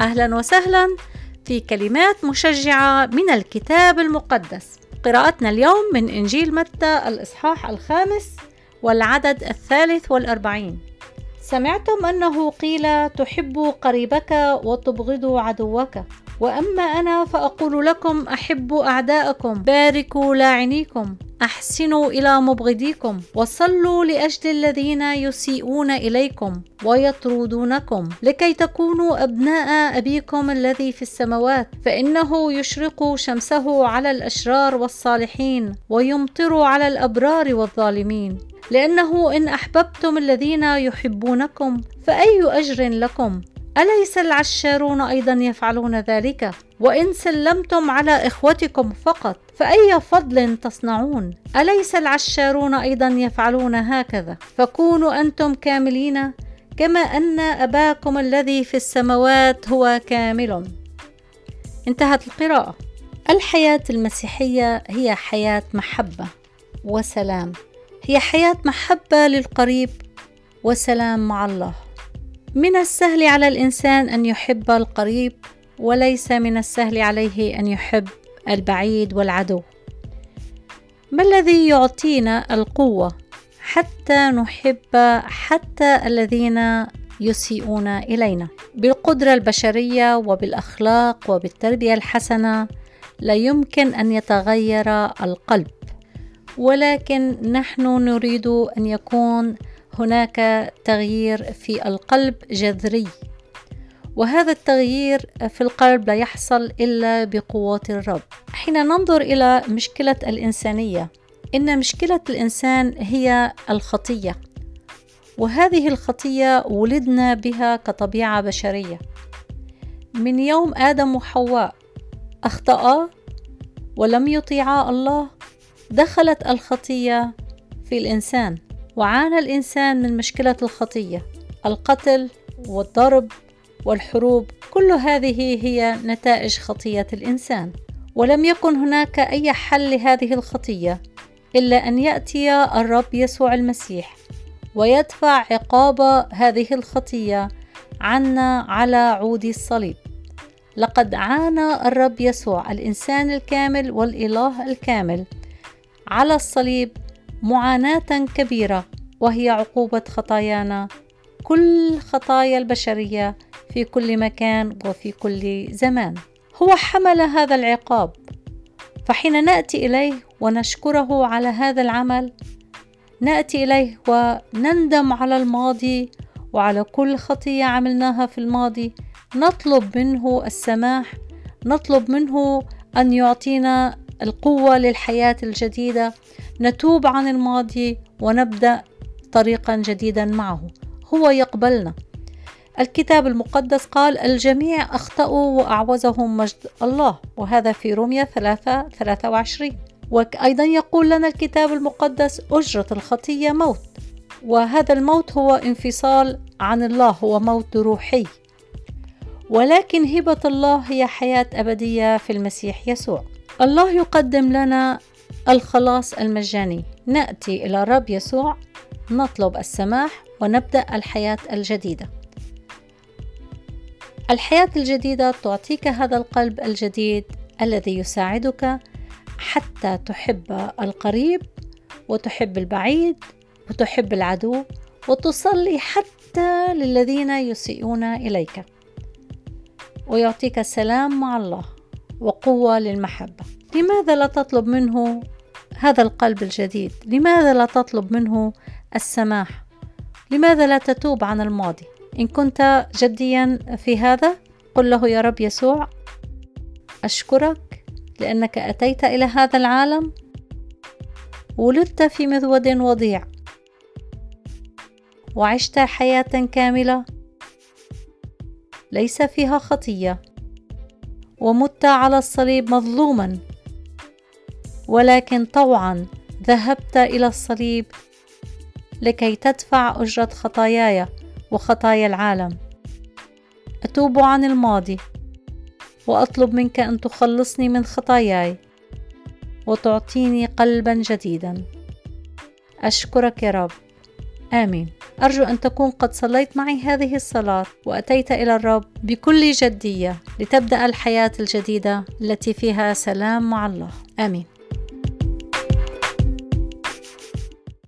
أهلا وسهلا في كلمات مشجعة من الكتاب المقدس. قراءتنا اليوم من إنجيل متى الإصحاح الخامس والعدد الثالث والأربعين. سمعتم أنه قيل تحب قريبك وتبغض عدوك. وأما أنا فأقول لكم احبوا أعداءكم. باركوا لاعنيكم. أحسنوا إلى مبغضيكم. وصلوا لأجل الذين يسيئون إليكم ويطردونكم لكي تكونوا أبناء أبيكم الذي في السماوات. فإنه يشرق شمسه على الأشرار والصالحين ويمطر على الأبرار والظالمين. لأنه إن أحببتم الذين يحبونكم فأي أجر لكم أليس العشارون أيضا يفعلون ذلك؟ وإن سلمتم على إخوتكم فقط فأي فضل تصنعون؟ أليس العشارون أيضا يفعلون هكذا؟ فكونوا أنتم كاملين كما أن أباكم الذي في السماوات هو كامل. انتهت القراءة. الحياة المسيحية هي حياة محبة وسلام. هي حياة محبة للقريب وسلام مع الله. من السهل على الإنسان أن يحب القريب وليس من السهل عليه أن يحب البعيد والعدو. ما الذي يعطينا القوة حتى نحب حتى الذين يسيئون إلينا؟ بالقدرة البشرية وبالأخلاق وبالتربية الحسنة لا يمكن أن يتغير القلب. ولكن نحن نريد أن يكون هناك تغيير في القلب جذري. وهذا التغيير في القلب لا يحصل إلا بقوات الرب. حين ننظر إلى مشكلة الإنسانية إن مشكلة الإنسان هي الخطية. وهذه الخطية ولدنا بها كطبيعة بشرية. من يوم آدم وحواء أخطأ ولم يطيعا الله دخلت الخطية في الإنسان وعانى الإنسان من مشكلة الخطية القتل والضرب والحروب كل هذه هي نتائج خطية الإنسان. ولم يكن هناك أي حل لهذه الخطية إلا أن يأتي الرب يسوع المسيح ويدفع عقاب هذه الخطية عنا على عود الصليب. لقد عانى الرب يسوع الإنسان الكامل والإله الكامل على الصليب معاناة كبيرة وهي عقوبة خطايانا. كل خطايا البشرية في كل مكان وفي كل زمان. هو حمل هذا العقاب. فحين نأتي إليه ونشكره على هذا العمل نأتي إليه ونندم على الماضي وعلى كل خطية عملناها في الماضي نطلب منه السماح نطلب منه أن يعطينا القوة للحياة الجديدة نتوب عن الماضي ونبدأ طريقا جديدا معه. هو يقبلنا. الكتاب المقدس قال الجميع أخطأوا وأعوزهم مجد الله. وهذا في روميا 3 23 وأيضا يقول لنا الكتاب المقدس أجرة الخطية موت. وهذا الموت هو انفصال عن الله هو موت روحي. ولكن هبة الله هي حياة أبدية في المسيح يسوع. الله يقدم لنا الخلاص المجاني. نأتي إلى الرب يسوع نطلب السماح ونبدأ الحياة الجديدة. الحياة الجديدة تعطيك هذا القلب الجديد الذي يساعدك حتى تحب القريب وتحب البعيد وتحب العدو وتصلي حتى للذين يسيئون إليك. ويعطيك سلام مع الله. وقوة للمحبة. لماذا لا تطلب منه هذا القلب الجديد؟ لماذا لا تطلب منه السماح؟ لماذا لا تتوب عن الماضي؟ إن كنت جديا في هذا قل له يا رب يسوع أشكرك لأنك أتيت إلى هذا العالم. ولدت في مذود وضيع. وعشت حياة كاملة. ليس فيها خطية. ومت على الصليب مظلوما. ولكن طوعا ذهبت إلى الصليب لكي تدفع أجرة خطاياي وخطايا العالم. أتوب عن الماضي وأطلب منك أن تخلصني من خطاياي وتعطيني قلبا جديدا. أشكرك يا رب. آمين. أرجو أن تكون قد صليت معي هذه الصلاة وأتيت إلى الرب بكل جدية لتبدأ الحياة الجديدة التي فيها سلام مع الله. آمين.